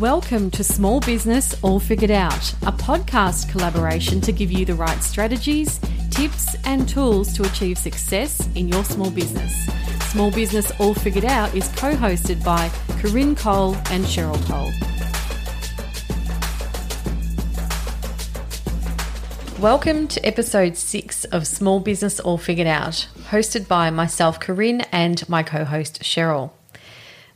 Welcome to Small Business All Figured Out, a podcast collaboration to give you the right strategies, tips, and tools to achieve success in your small business. Small Business All Figured Out is co hosted by Corinne Cole and Cheryl Cole. Welcome to episode six of Small Business All Figured Out, hosted by myself, Corinne, and my co host, Cheryl.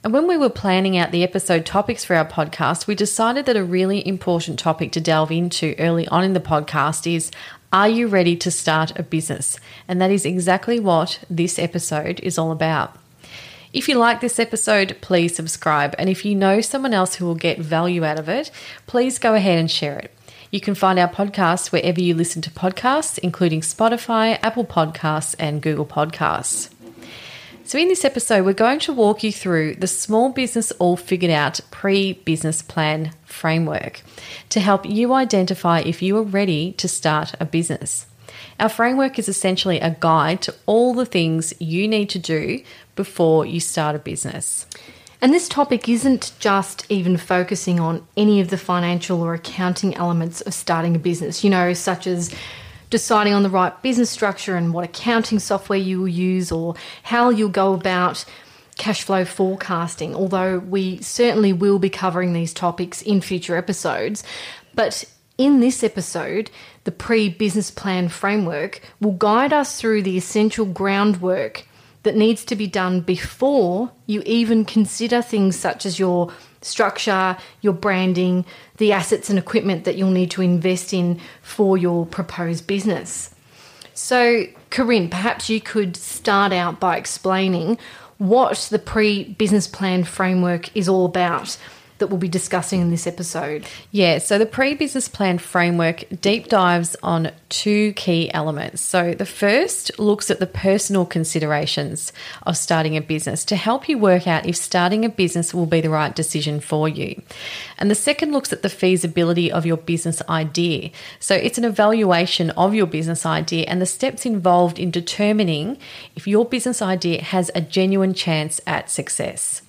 When we were planning out the episode topics for our podcast, we decided that a really important topic to delve into early on in the podcast is Are you ready to start a business? And that is exactly what this episode is all about. If you like this episode, please subscribe. And if you know someone else who will get value out of it, please go ahead and share it. You can find our podcast wherever you listen to podcasts, including Spotify, Apple Podcasts, and Google Podcasts. So, in this episode, we're going to walk you through the Small Business All Figured Out pre business plan framework to help you identify if you are ready to start a business. Our framework is essentially a guide to all the things you need to do before you start a business. And this topic isn't just even focusing on any of the financial or accounting elements of starting a business, you know, such as deciding on the right business structure and what accounting software you will use or how you'll go about cash flow forecasting, although we certainly will be covering these topics in future episodes. But in this episode, the pre business plan framework will guide us through the essential groundwork that needs to be done before you even consider things such as your structure, your branding, the assets and equipment that you'll need to invest in for your proposed business. So, Corinne, perhaps you could start out by explaining what the pre business plan framework is all about that we'll be discussing in this episode. Yeah, so the pre business plan framework deep dives on two key elements. So the first looks at the personal considerations of starting a business to help you work out if starting a business will be the right decision for you. And the second looks at the feasibility of your business idea. So it's an evaluation of your business idea and the steps involved in determining if your business idea has a genuine chance at success.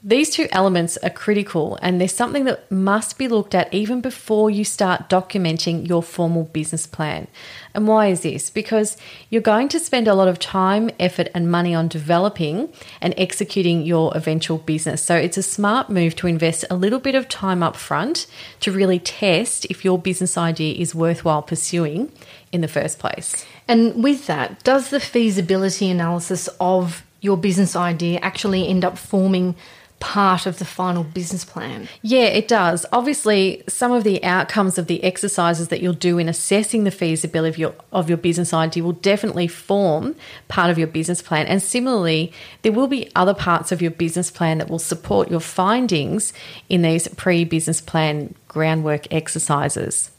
These two elements are critical and they're something that must be looked at even before you start documenting your formal business plan. And why is this? Because you're going to spend a lot of time, effort, and money on developing and executing your eventual business. So it's a smart move to invest a little bit of time up front to really test if your business idea is worthwhile pursuing in the first place. And with that, does the feasibility analysis of your business idea actually end up forming part of the final business plan. Yeah, it does. Obviously, some of the outcomes of the exercises that you'll do in assessing the feasibility of your of your business idea will definitely form part of your business plan. And similarly, there will be other parts of your business plan that will support your findings in these pre-business plan groundwork exercises.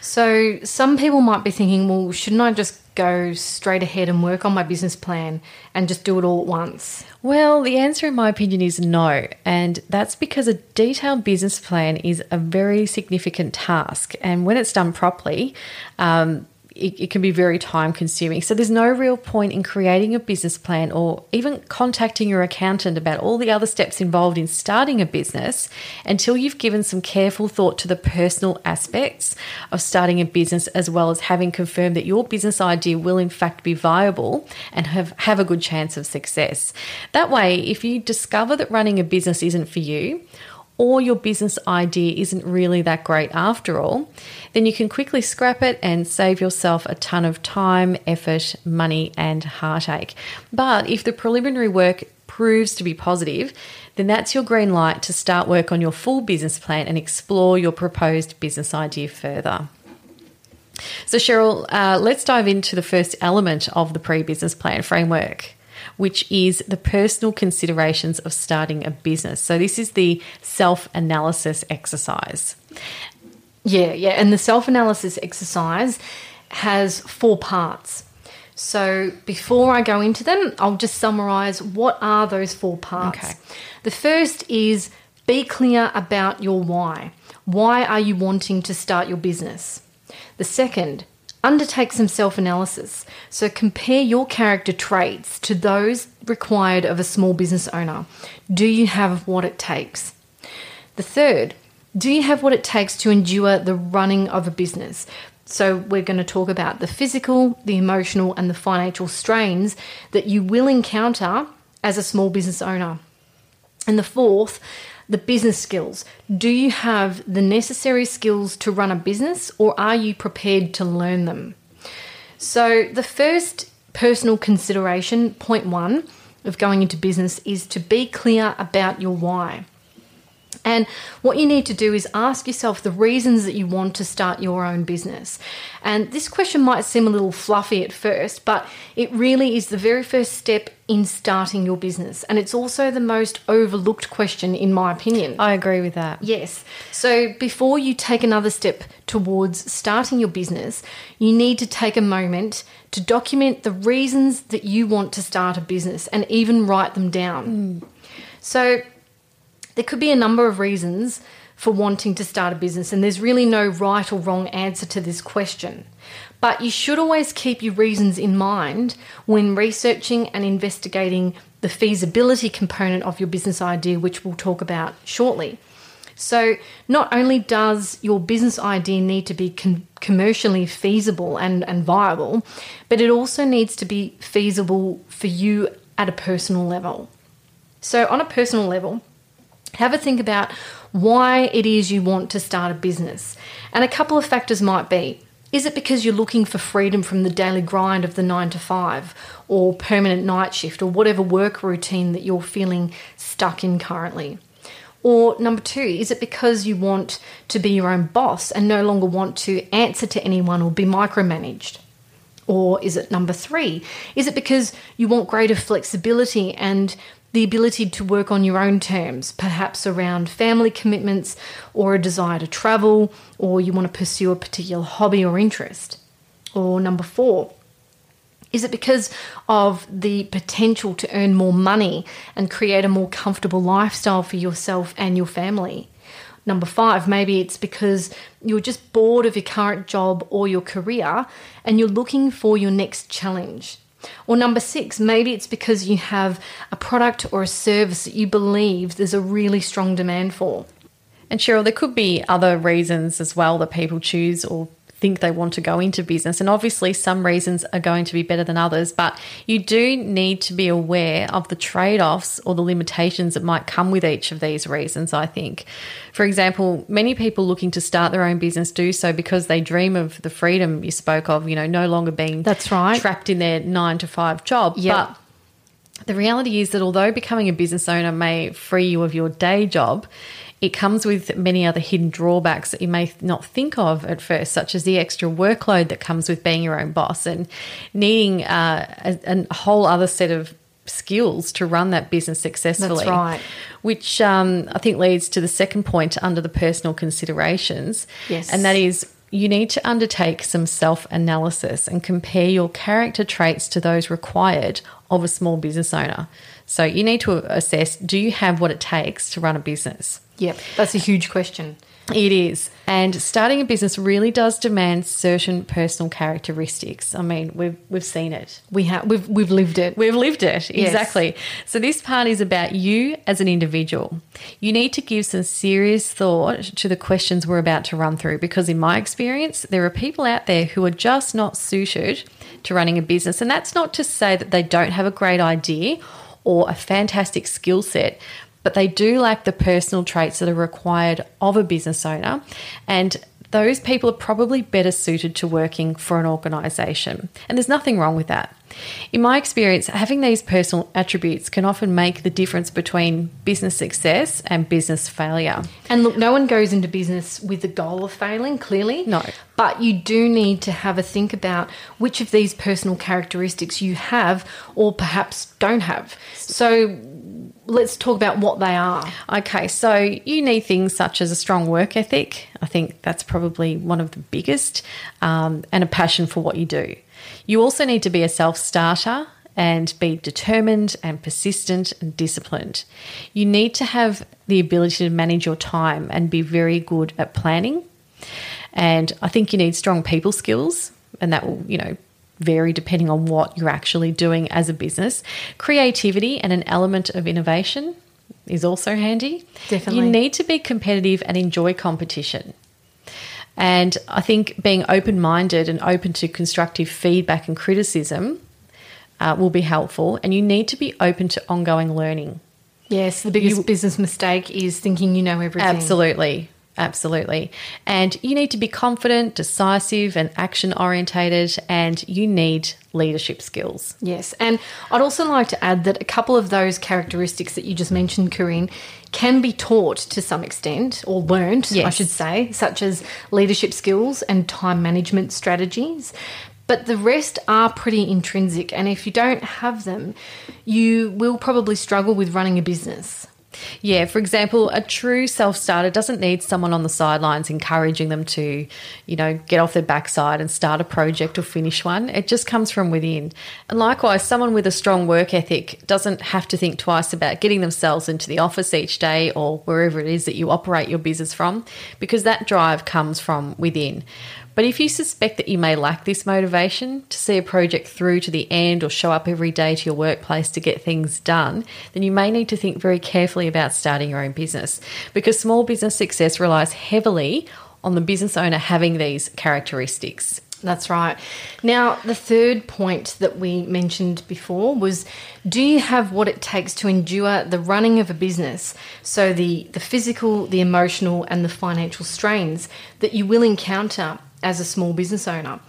So, some people might be thinking, well, shouldn't I just go straight ahead and work on my business plan and just do it all at once? Well, the answer, in my opinion, is no. And that's because a detailed business plan is a very significant task. And when it's done properly, um, it, it, can be very time consuming. So there's no real point in creating a business plan or even contacting your accountant about all the other steps involved in starting a business until you've given some careful thought to the personal aspects of starting a business as well as having confirmed that your business idea will in fact be viable and have, have a good chance of success. That way, if you discover that running a business isn't for you, or your business idea isn't really that great after all, then you can quickly scrap it and save yourself a ton of time, effort, money, and heartache. But if the preliminary work proves to be positive, then that's your green light to start work on your full business plan and explore your proposed business idea further. So, Cheryl, uh, let's dive into the first element of the pre business plan framework which is the personal considerations of starting a business. So, this is the self analysis exercise. Yeah, yeah. And the self analysis exercise has four parts. So, before I go into them, I'll just summarize what are those four parts. Okay. The first is be clear about your why. Why are you wanting to start your business? The second, Undertake some self analysis. So compare your character traits to those required of a small business owner. Do you have what it takes? The third, do you have what it takes to endure the running of a business? So, we're going to talk about the physical, the emotional, and the financial strains that you will encounter as a small business owner. And the fourth, the business skills. Do you have the necessary skills to run a business or are you prepared to learn them? So, the first personal consideration, point one of going into business, is to be clear about your why. And what you need to do is ask yourself the reasons that you want to start your own business. And this question might seem a little fluffy at first, but it really is the very first step in starting your business. And it's also the most overlooked question, in my opinion. I agree with that. Yes. So before you take another step towards starting your business, you need to take a moment to document the reasons that you want to start a business and even write them down. Mm. So there could be a number of reasons for wanting to start a business, and there's really no right or wrong answer to this question. But you should always keep your reasons in mind when researching and investigating the feasibility component of your business idea, which we'll talk about shortly. So, not only does your business idea need to be commercially feasible and, and viable, but it also needs to be feasible for you at a personal level. So, on a personal level, have a think about why it is you want to start a business. And a couple of factors might be is it because you're looking for freedom from the daily grind of the nine to five or permanent night shift or whatever work routine that you're feeling stuck in currently? Or number two, is it because you want to be your own boss and no longer want to answer to anyone or be micromanaged? Or is it number three? Is it because you want greater flexibility and the ability to work on your own terms, perhaps around family commitments or a desire to travel, or you want to pursue a particular hobby or interest. Or number four, is it because of the potential to earn more money and create a more comfortable lifestyle for yourself and your family? Number five, maybe it's because you're just bored of your current job or your career and you're looking for your next challenge. Or number six, maybe it's because you have a product or a service that you believe there's a really strong demand for. And Cheryl, there could be other reasons as well that people choose or think they want to go into business. And obviously, some reasons are going to be better than others, but you do need to be aware of the trade offs or the limitations that might come with each of these reasons, I think. For example, many people looking to start their own business do so because they dream of the freedom you spoke of, you know, no longer being That's right. trapped in their nine to five job. Yep. But the reality is that although becoming a business owner may free you of your day job, it comes with many other hidden drawbacks that you may not think of at first, such as the extra workload that comes with being your own boss and needing uh, a, a, whole other set of skills to run that business successfully. That's right. Which um, I think leads to the second point under the personal considerations. Yes. And that is you need to undertake some self analysis and compare your character traits to those required of a small business owner. So you need to assess do you have what it takes to run a business? Yep, that's a huge question. It is. And starting a business really does demand certain personal characteristics. I mean, we've we've seen it. We have we've we've lived it. We've lived it. Yes. Exactly. So this part is about you as an individual. You need to give some serious thought to the questions we're about to run through because in my experience, there are people out there who are just not suited to running a business. And that's not to say that they don't have a great idea or a fantastic skill set, but they do lack the personal traits that are required of a business owner. And those people are probably better suited to working for an organisation. And there's nothing wrong with that. In my experience, having these personal attributes can often make the difference between business success and business failure. And look, no one goes into business with the goal of failing, clearly. No. But you do need to have a think about which of these personal characteristics you have or perhaps don't have. So let's talk about what they are. Okay, so you need things such as a strong work ethic. I think that's probably one of the biggest, um, and a passion for what you do. You also need to be a self starter and be determined and persistent and disciplined. You need to have the ability to manage your time and be very good at planning. And I think you need strong people skills, and that will, you know, vary depending on what you're actually doing as a business. Creativity and an element of innovation. is also handy. Definitely. You need to be competitive and enjoy competition. And I think being open minded and open to constructive feedback and criticism uh, will be helpful. And you need to be open to ongoing learning. Yes, the biggest business mistake is thinking you know everything. Absolutely. Absolutely. And you need to be confident, decisive, and action orientated, and you need leadership skills. Yes, and I'd also like to add that a couple of those characteristics that you just mentioned, Corinne, can be taught to some extent or learned, I should say, such as leadership skills and time management strategies. But the rest are pretty intrinsic, and if you don't have them, you will probably struggle with running a business. Yeah, for example, a true self starter doesn't need someone on the sidelines encouraging them to, you know, get off their backside and start a project or finish one. It just comes from within. And likewise, someone with a strong work ethic doesn't have to think twice about getting themselves into the office each day or wherever it is that you operate your business from, because that drive comes from within. But if you suspect that you may lack this motivation to see a project through to the end or show up every day to your workplace to get things done, then you may need to think very carefully about starting your own business because small business success relies heavily on the business owner having these characteristics. That's right. Now, the third point that we mentioned before was do you have what it takes to endure the running of a business? So, the, the physical, the emotional, and the financial strains that you will encounter as a small business owner.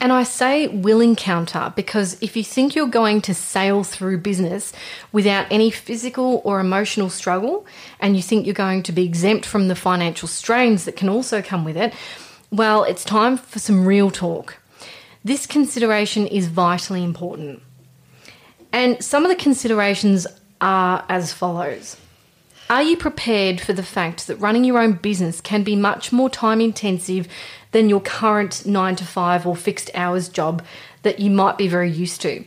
And I say will encounter because if you think you're going to sail through business without any physical or emotional struggle, and you think you're going to be exempt from the financial strains that can also come with it, well, it's time for some real talk. This consideration is vitally important. And some of the considerations are as follows Are you prepared for the fact that running your own business can be much more time intensive than your current nine to five or fixed hours job that you might be very used to?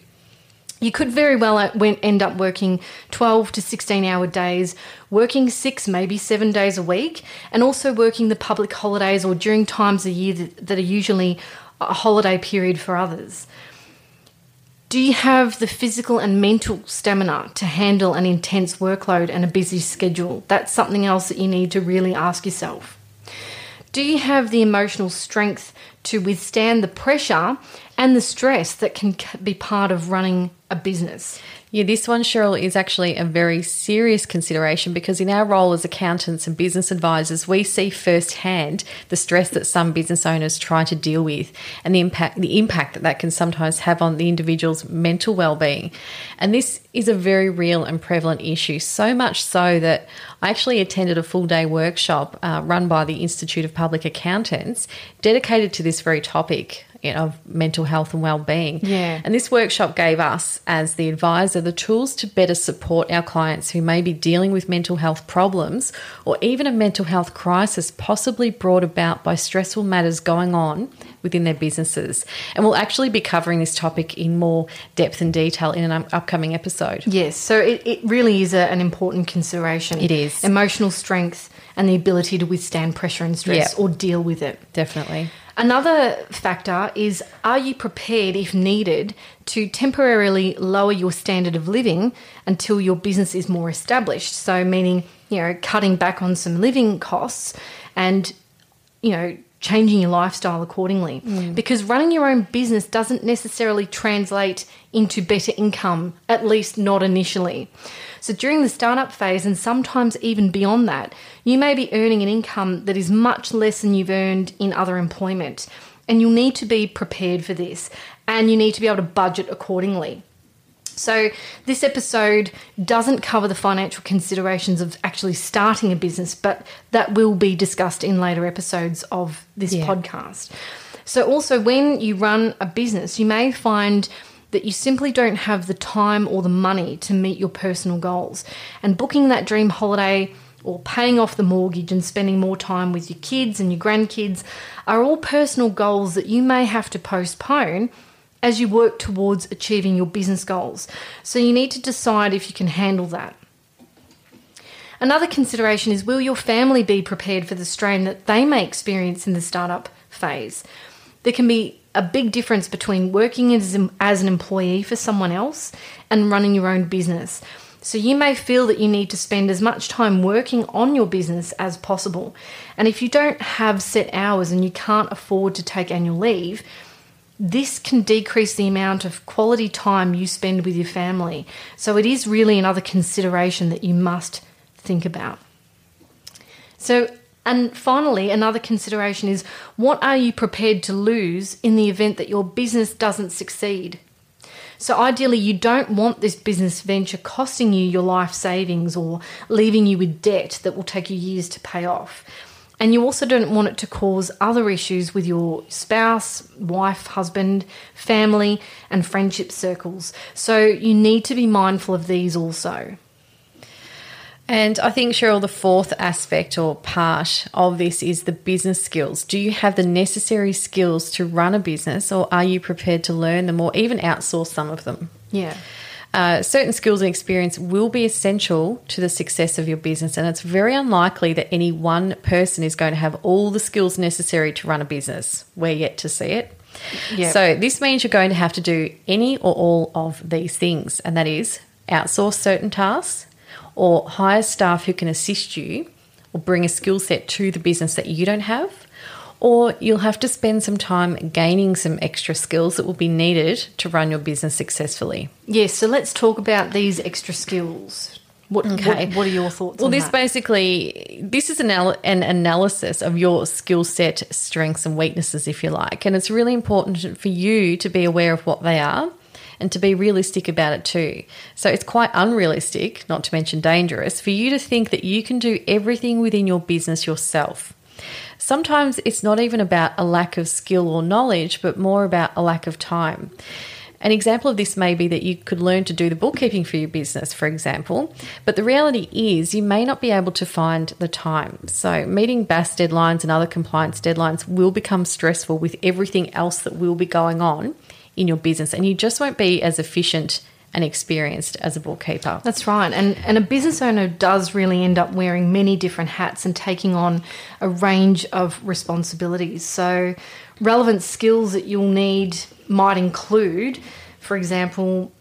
You could very well uh, end up working 12 to 16 hour days, working six, maybe seven days a week, and also working the public holidays or during times of year that, that are usually a holiday period for others. Do you have the physical and mental stamina to handle an intense workload and a busy schedule? That's something else that you need to really ask yourself. Do you have the emotional strength to withstand the pressure and the stress that can be part of running a business? Yeah, this one, Cheryl, is actually a very serious consideration because in our role as accountants and business advisors, we see firsthand the stress that some business owners try to deal with and the impact the impact that that can sometimes have on the individual's mental well-being. And this is a very real and prevalent issue, so much so that I actually attended a full-day workshop uh, run by the Institute of Public Accountants dedicated to this very topic you know, of mental health and well-being. Yeah. And this workshop gave us, as the advisor, the tools to better support our clients who may be dealing with mental health problems or even a mental health crisis, possibly brought about by stressful matters going on within their businesses. And we'll actually be covering this topic in more depth and detail in an upcoming episode. Yes, so it, it really is a, an important consideration. It is. Emotional strength and the ability to withstand pressure and stress Yeah. or deal with it. Definitely. Another factor is are you prepared, if needed, to temporarily lower your standard of living until your business is more established? So, meaning, you know, cutting back on some living costs and, you know, changing your lifestyle accordingly. Mm. Because running your own business doesn't necessarily translate into better income, at least not initially. So during the startup phase and sometimes even beyond that, you may be earning an income that is much less than you've earned in other employment. And you'll need to be prepared for this and you need to be able to budget accordingly. So, this episode doesn't cover the financial considerations of actually starting a business, but that will be discussed in later episodes of this Yeah. podcast. So, also, when you run a business, you may find that you simply don't have the time or the money to meet your personal goals. And booking that dream holiday or paying off the mortgage and spending more time with your kids and your grandkids are all personal goals that you may have to postpone as you work towards achieving your business goals. So you need to decide if you can handle that. Another consideration is will your family be prepared for the strain that they may experience in the startup phase? There can be a big difference between working as, as an employee for someone else and running your own business. So you may feel that you need to spend as much time working on your business as possible. And if you don't have set hours and you can't afford to take annual leave, this can decrease the amount of quality time you spend with your family. So it is really another consideration that you must think about. So, and finally, another consideration is what are you prepared to lose in the event that your business doesn't succeed? So, ideally, you don't want this business venture costing you your life savings or leaving you with debt that will take you years to pay off. And you also don't want it to cause other issues with your spouse, wife, husband, family, and friendship circles. So you need to be mindful of these also. And I think, Cheryl, the fourth aspect or part of this is the business skills. Do you have the necessary skills to run a business, or are you prepared to learn them or even outsource some of them? Yeah. Uh, certain skills and experience will be essential to the success of your business, and it's very unlikely that any one person is going to have all the skills necessary to run a business. We're yet to see it. Yep. So, this means you're going to have to do any or all of these things, and that is outsource certain tasks or hire staff who can assist you or bring a skill set to the business that you don't have or you'll have to spend some time gaining some extra skills that will be needed to run your business successfully. Yes, so let's talk about these extra skills. What, Okay. what, what are your thoughts Well, on this that? basically this is an, al- an analysis of your skill set, strengths, and weaknesses, if you like, and it's really important for you to be aware of what they are and to be realistic about it too. So it's quite unrealistic, not to mention dangerous, for you to think that you can do everything within your business yourself. Sometimes it's not even about a lack of skill or knowledge, but more about a lack of time. An example of this may be that you could learn to do the bookkeeping for your business, for example, but the reality is you may not be able to find the time. So, meeting BAS deadlines and other compliance deadlines will become stressful with everything else that will be going on in your business, and you just won't be as efficient and experienced as a bookkeeper. That's right. And and a business owner does really end up wearing many different hats and taking on a range of responsibilities. So relevant skills that you'll need might include, for example,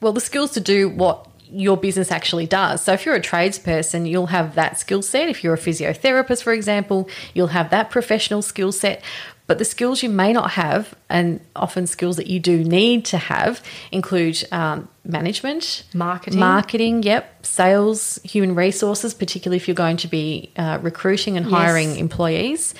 Well, the skills to do what your business actually does. So if you're a tradesperson, you'll have that skill set. If you're a physiotherapist, for example, you'll have that professional skill set. But the skills you may not have, and often skills that you do need to have, include um, management, Marketing. marketing, yep, sales, human resources, particularly if you're going to be uh, recruiting and hiring Yes. employees,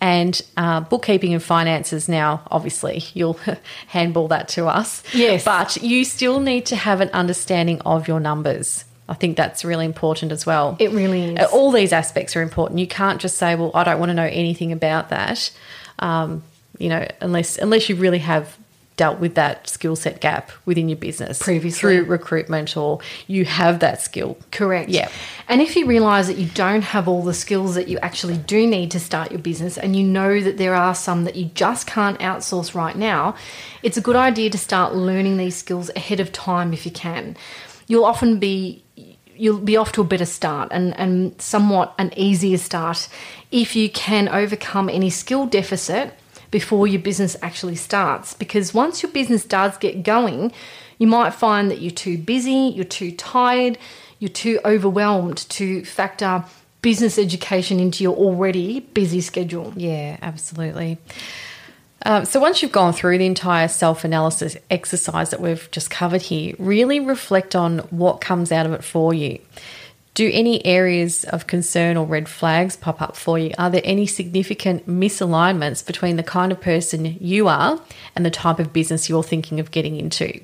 and uh, bookkeeping and finances. Now, obviously, you'll handball that to us. Yes. But you still need to have an understanding of your numbers. I think that's really important as well. It really is. All these aspects are important. You can't just say, "Well, I don't want to know anything about that," um, you know, unless unless you really have dealt with that skill set gap within your business Previously. through recruitment, or you have that skill. Correct. Yeah. And if you realize that you don't have all the skills that you actually do need to start your business and you know that there are some that you just can't outsource right now, it's a good idea to start learning these skills ahead of time if you can. You'll often be you'll be off to a better start and, and somewhat an easier start if you can overcome any skill deficit before your business actually starts. Because once your business does get going, you might find that you're too busy, you're too tired, you're too overwhelmed to factor business education into your already busy schedule. Yeah, absolutely. Um, so once you've gone through the entire self analysis exercise that we've just covered here, really reflect on what comes out of it for you. Do any areas of concern or red flags pop up for you? Are there any significant misalignments between the kind of person you are and the type of business you're thinking of getting into?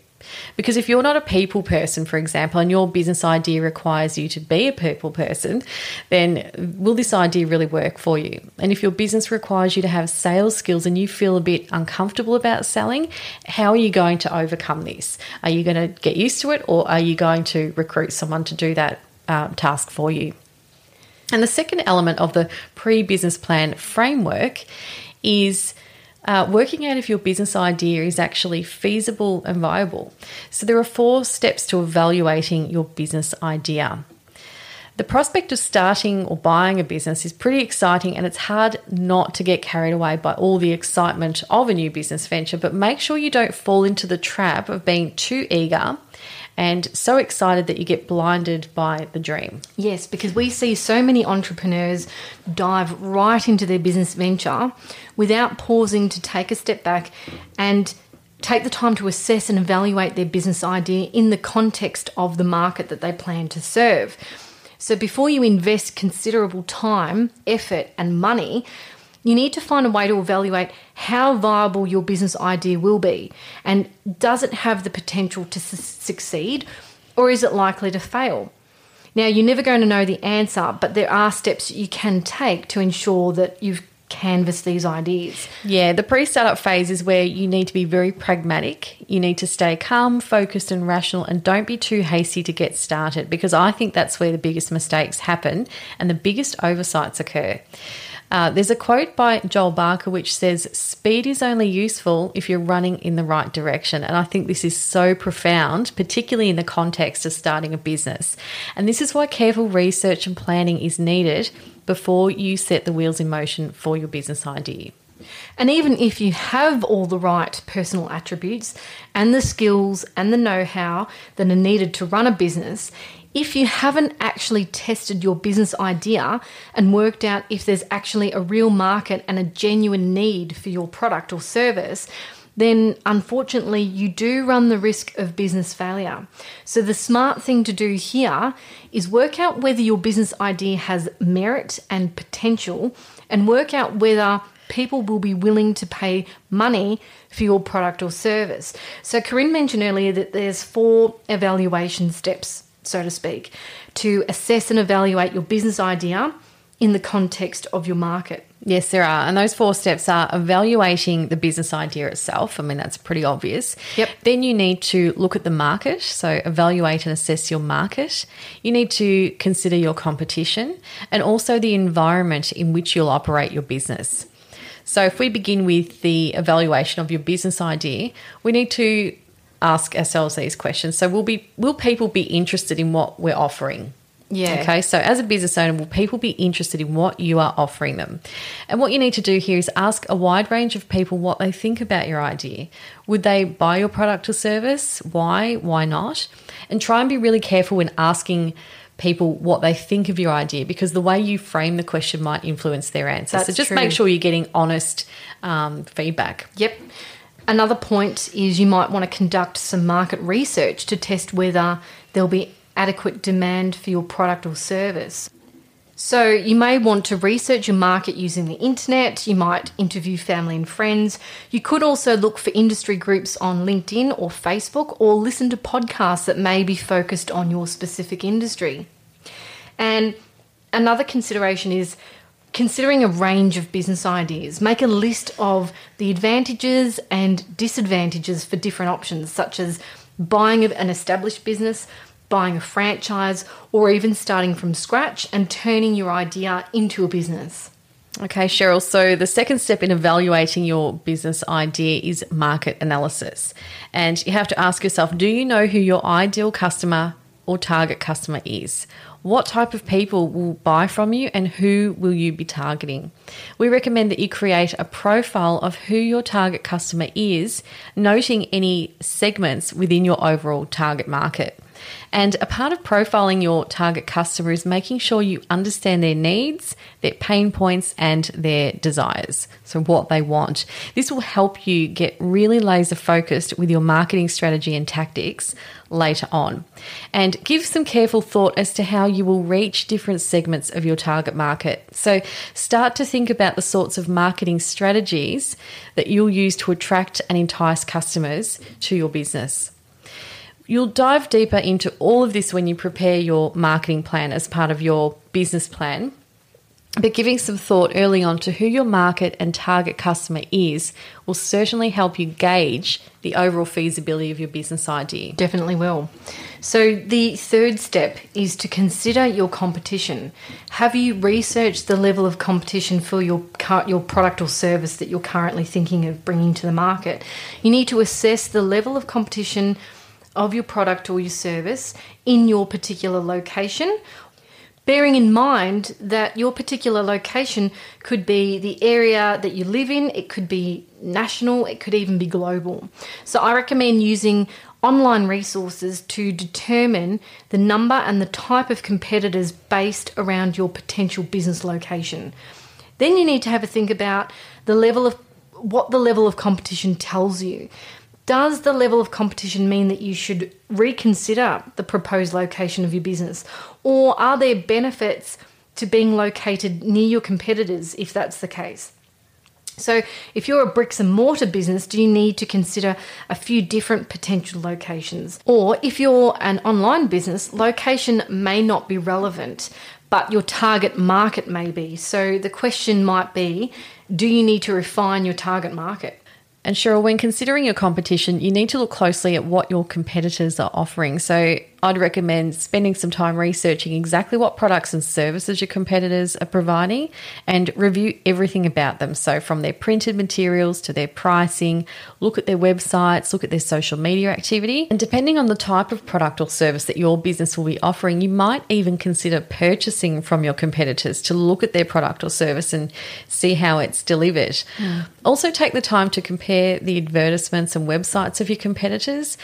Because if you're not a people person, for example, and your business idea requires you to be a people person, then will this idea really work for you? And if your business requires you to have sales skills and you feel a bit uncomfortable about selling, how are you going to overcome this? Are you going to get used to it or are you going to recruit someone to do that um, task for you? And the second element of the pre business plan framework is uh, working out if your business idea is actually feasible and viable. So, there are four steps to evaluating your business idea. The prospect of starting or buying a business is pretty exciting, and it's hard not to get carried away by all the excitement of a new business venture. But make sure you don't fall into the trap of being too eager and so excited that you get blinded by the dream. Yes, because we see so many entrepreneurs dive right into their business venture without pausing to take a step back and take the time to assess and evaluate their business idea in the context of the market that they plan to serve. So before you invest considerable time, effort, and money, you need to find a way to evaluate how viable your business idea will be and does it have the potential to su- succeed or is it likely to fail? Now, you're never going to know the answer, but there are steps you can take to ensure that you've canvassed these ideas. Yeah, the pre startup phase is where you need to be very pragmatic. You need to stay calm, focused, and rational, and don't be too hasty to get started because I think that's where the biggest mistakes happen and the biggest oversights occur. Uh, there's a quote by Joel Barker which says, Speed is only useful if you're running in the right direction. And I think this is so profound, particularly in the context of starting a business. And this is why careful research and planning is needed before you set the wheels in motion for your business idea. And even if you have all the right personal attributes and the skills and the know how that are needed to run a business, if you haven't actually tested your business idea and worked out if there's actually a real market and a genuine need for your product or service, then unfortunately you do run the risk of business failure. So, the smart thing to do here is work out whether your business idea has merit and potential and work out whether people will be willing to pay money for your product or service. So, Corinne mentioned earlier that there's four evaluation steps so to speak, to assess and evaluate your business idea in the context of your market. Yes, there are. And those four steps are evaluating the business idea itself. I mean, that's pretty obvious. Yep. Then you need to look at the market. So, evaluate and assess your market. You need to consider your competition and also the environment in which you'll operate your business. So, if we begin with the evaluation of your business idea, we need to ask ourselves these questions. So will be will people be interested in what we're offering? Yeah. Okay. So as a business owner, will people be interested in what you are offering them? And what you need to do here is ask a wide range of people what they think about your idea. Would they buy your product or service? Why? Why not? And try and be really careful when asking people what they think of your idea because the way you frame the question might influence their answer. That's so just true. make sure you're getting honest um, feedback. Yep. Another point is you might want to conduct some market research to test whether there'll be adequate demand for your product or service. So, you may want to research your market using the internet, you might interview family and friends. You could also look for industry groups on LinkedIn or Facebook, or listen to podcasts that may be focused on your specific industry. And another consideration is considering a range of business ideas. Make a list of the advantages and disadvantages for different options, such as buying an established business, buying a franchise, or even starting from scratch and turning your idea into a business. Okay, Cheryl. So, the second step in evaluating your business idea is market analysis. And you have to ask yourself do you know who your ideal customer or target customer is? What type of people will buy from you and who will you be targeting? We recommend that you create a profile of who your target customer is, noting any segments within your overall target market. And a part of profiling your target customer is making sure you understand their needs, their pain points, and their desires. So, what they want. This will help you get really laser focused with your marketing strategy and tactics later on. And give some careful thought as to how you will reach different segments of your target market. So, start to think about the sorts of marketing strategies that you'll use to attract and entice customers to your business. You'll dive deeper into all of this when you prepare your marketing plan as part of your business plan. But giving some thought early on to who your market and target customer is will certainly help you gauge the overall feasibility of your business idea. Definitely will. So, the third step is to consider your competition. Have you researched the level of competition for your your product or service that you're currently thinking of bringing to the market? You need to assess the level of competition of your product or your service in your particular location bearing in mind that your particular location could be the area that you live in, it could be national, it could even be global. So I recommend using online resources to determine the number and the type of competitors based around your potential business location. Then you need to have a think about the level of what the level of competition tells you. Does the level of competition mean that you should reconsider the proposed location of your business? Or are there benefits to being located near your competitors if that's the case? So, if you're a bricks and mortar business, do you need to consider a few different potential locations? Or if you're an online business, location may not be relevant, but your target market may be. So, the question might be do you need to refine your target market? And Cheryl, when considering your competition, you need to look closely at what your competitors are offering. So, I'd recommend spending some time researching exactly what products and services your competitors are providing and review everything about them. So, from their printed materials to their pricing, look at their websites, look at their social media activity. And depending on the type of product or service that your business will be offering, you might even consider purchasing from your competitors to look at their product or service and see how it's delivered. Mm. Also, take the time to compare the advertisements and websites of your competitors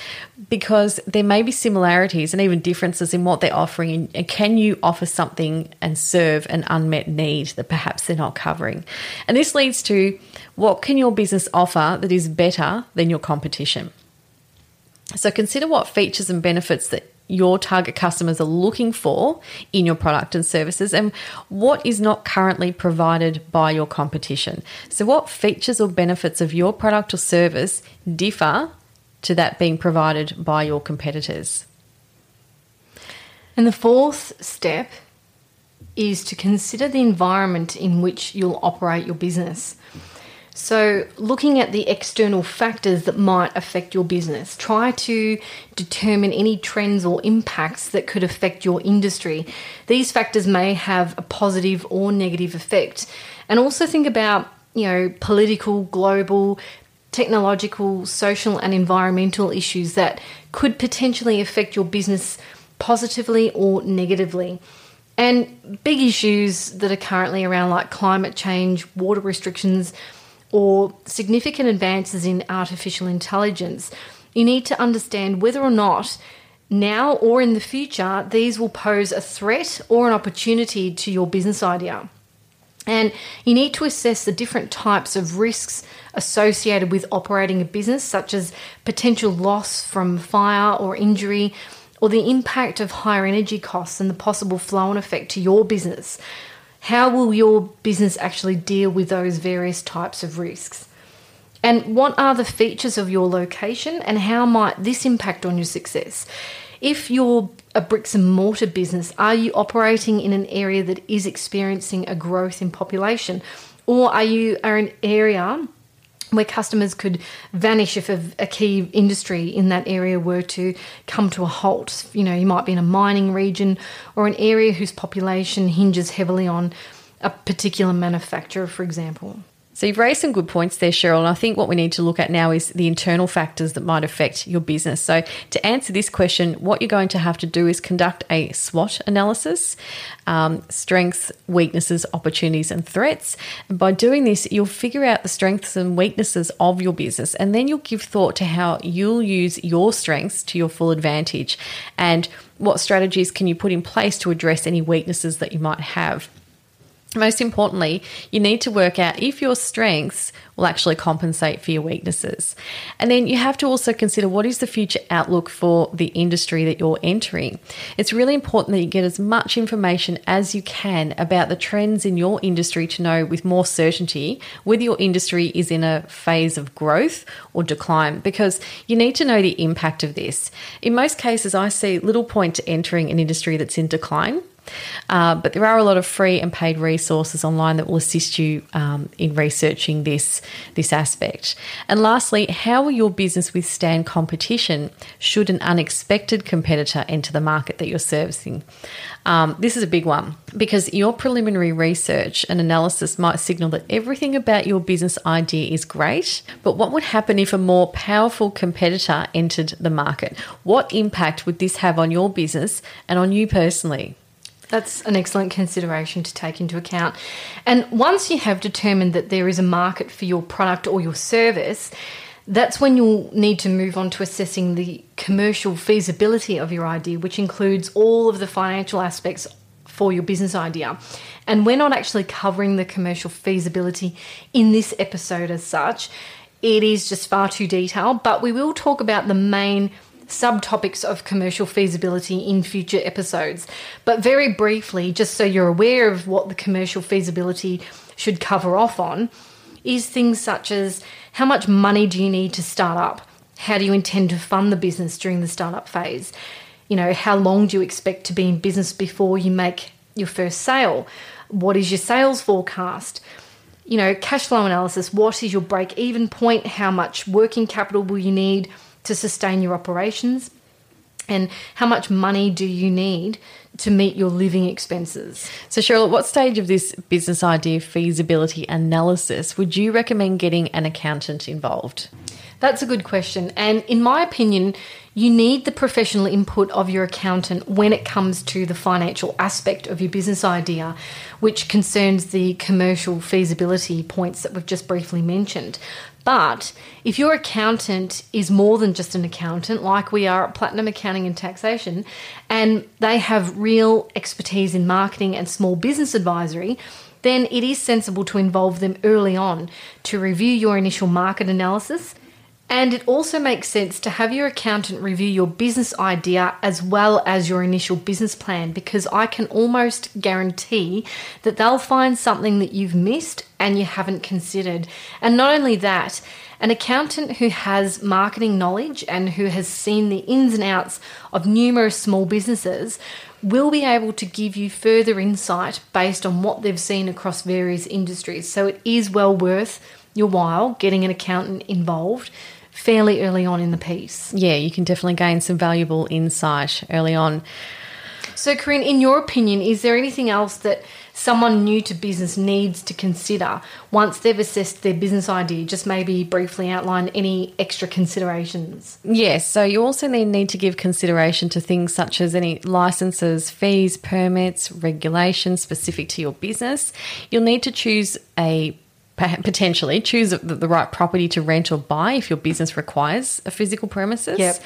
because there may be similarities and even differences in what they're offering? And can you offer something and serve an unmet need that perhaps they're not covering? And this leads to what can your business offer that is better than your competition? So consider what features and benefits that your target customers are looking for in your product and services and what is not currently provided by your competition. So, what features or benefits of your product or service differ to that being provided by your competitors? And the fourth step is to consider the environment in which you'll operate your business. So, looking at the external factors that might affect your business, try to determine any trends or impacts that could affect your industry. These factors may have a positive or negative effect. And also think about, you know, political, global, technological, social, and environmental issues that could potentially affect your business positively or negatively. And big issues that are currently around, like climate change, water restrictions, or significant advances in artificial intelligence, you need to understand whether or not now or in the future these will pose a threat or an opportunity to your business idea. And you need to assess the different types of risks associated with operating a business, such as potential loss from fire or injury, or the impact of higher energy costs and the possible flow on effect to your business. How will your business actually deal with those various types of risks? And what are the features of your location and how might this impact on your success? If you're a bricks and mortar business, are you operating in an area that is experiencing a growth in population? Or are you are an area where customers could vanish if a, a, key industry in that area were to come to a halt. You know, you might be in a mining region or an area whose population hinges heavily on a particular manufacturer, for example. So you've raised some good points there, Cheryl. And I think what we need to look at now is the internal factors that might affect your business. So to answer this question, what you're going to have to do is conduct a SWOT analysis, um, strengths, weaknesses, opportunities, and threats. And by doing this, you'll figure out the strengths and weaknesses of your business, and then you'll give thought to how you'll use your strengths to your full advantage, and what strategies can you put in place to address any weaknesses that you might have. Most importantly, you need to work out if your strengths will actually compensate for your weaknesses. And then you have to also consider what is the future outlook for the industry that you're entering. It's really important that you get as much information as you can about the trends in your industry to know with more certainty whether your industry is in a phase of growth or decline because you need to know the impact of this. In most cases, I see little point to entering an industry that's in decline uh, but there are a lot of free and paid resources online that will assist you um, in researching this, this aspect. And lastly, how will your business withstand competition should an unexpected competitor enter the market that you're servicing? Um, this is a big one because your preliminary research and analysis might signal that everything about your business idea is great, but what would happen if a more powerful competitor entered the market? What impact would this have on your business and on you personally? That's an excellent consideration to take into account. And once you have determined that there is a market for your product or your service, That's when you'll need to move on to assessing the commercial feasibility of your idea, which includes all of the financial aspects for your business idea. And we're not actually covering the commercial feasibility in this episode as such. It is just far too detailed, but we will talk about the main subtopics of commercial feasibility in future episodes. But very briefly, just so you're aware of what the commercial feasibility should cover off on, is things such as how much money do you need to start up? How do you intend to fund the business during the startup phase? You know, how long do you expect to be in business before you make your first sale? What is your sales forecast? You know, cash flow analysis. What is your break even point? How much working capital will you need to sustain your operations? And how much money do you need to meet your living expenses? So, Cheryl, at what stage of this business idea feasibility analysis would you recommend getting an accountant involved? That's a good question. And in my opinion, you need the professional input of your accountant when it comes to the financial aspect of your business idea, which concerns the commercial feasibility points that we've just briefly mentioned. But if your accountant is more than just an accountant, like we are at Platinum Accounting and Taxation, and they have real expertise in marketing and small business advisory, then it is sensible to involve them early on to review your initial market analysis and it also makes sense to have your accountant review your business idea as well as your initial business plan because I can almost guarantee that they'll find something that you've missed and you haven't considered. And not only that, an accountant who has marketing knowledge and who has seen the ins and outs of numerous small businesses will be able to give you further insight based on what they've seen across various industries. So it is well worth your while getting an accountant involved fairly early on in the piece. Yeah, you can definitely gain some valuable insight early on. So, Corinne, in your opinion, is there anything else that someone new to business needs to consider once they've assessed their business idea? Just maybe briefly outline any extra considerations. Yes, so you also need, need to give consideration to things such as any licenses, fees, permits, regulations specific to your business. You'll need to choose a potentially choose the, right property to rent or buy if your business requires a physical premises. Yep.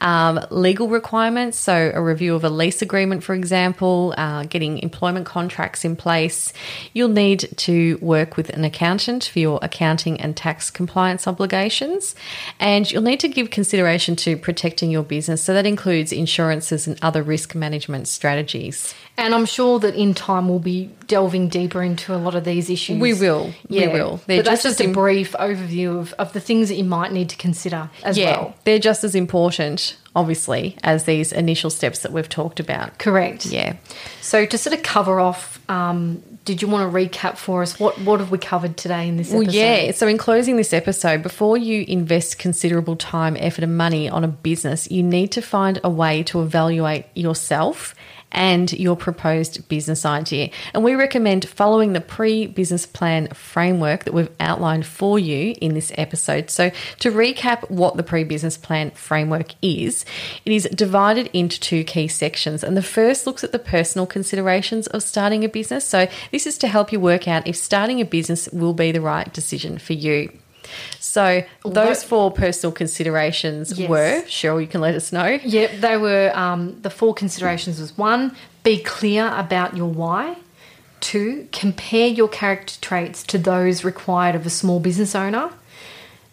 Um, legal requirements, so a review of a lease agreement, for example, uh, getting employment contracts in place. You'll need to work with an accountant for your accounting and tax compliance obligations, and you'll need to give consideration to protecting your business. So that includes insurances and other risk management strategies. And I'm sure that in time we'll be delving deeper into a lot of these issues. We will. Yeah. We will. They're but just that's just a brief overview of, of the things that you might need to consider as yeah, well. They're just as important, obviously, as these initial steps that we've talked about. Correct. Yeah. So to sort of cover off, um, did you want to recap for us? What what have we covered today in this episode? Well, yeah. So in closing this episode, before you invest considerable time, effort, and money on a business, you need to find a way to evaluate yourself and your proposed business idea. And we recommend following the pre business plan framework that we've outlined for you in this episode. So, to recap what the pre business plan framework is, it is divided into two key sections. And the first looks at the personal considerations of starting a business. So, this is to help you work out if starting a business will be the right decision for you. So those four personal considerations yes. were Cheryl. You can let us know. Yep, they were. Um, the four considerations was one: be clear about your why. Two, compare your character traits to those required of a small business owner.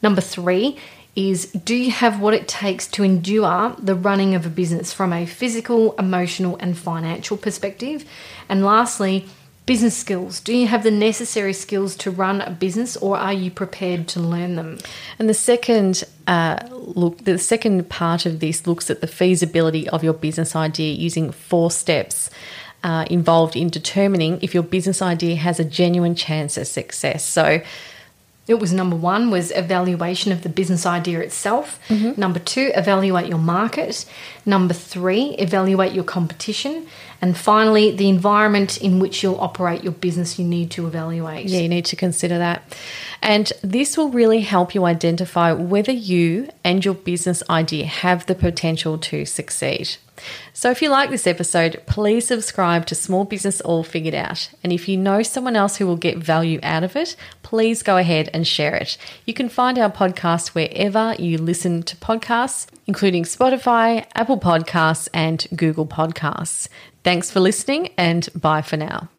Number three is do you have what it takes to endure the running of a business from a physical, emotional, and financial perspective? And lastly, business skills. Do you have the necessary skills to run a business or are you prepared to learn them? And the second uh, look, the second part of this looks at the feasibility of your business idea using four steps. Uh, involved in determining if your business idea has a genuine chance of success. So, it was number one was evaluation of the business idea itself. Mm-hmm. Number two, evaluate your market. Number three, evaluate your competition. And finally, the environment in which you'll operate your business, you need to evaluate. Yeah, you need to consider that. And this will really help you identify whether you and your business idea have the potential to succeed. So if you like this episode, please subscribe to Small Business All Figured Out. And if you know someone else who will get value out of it, please go ahead and share it. You can find our podcast wherever you listen to podcasts, including Spotify, Apple Podcasts, and Google Podcasts. Thanks for listening, and bye for now.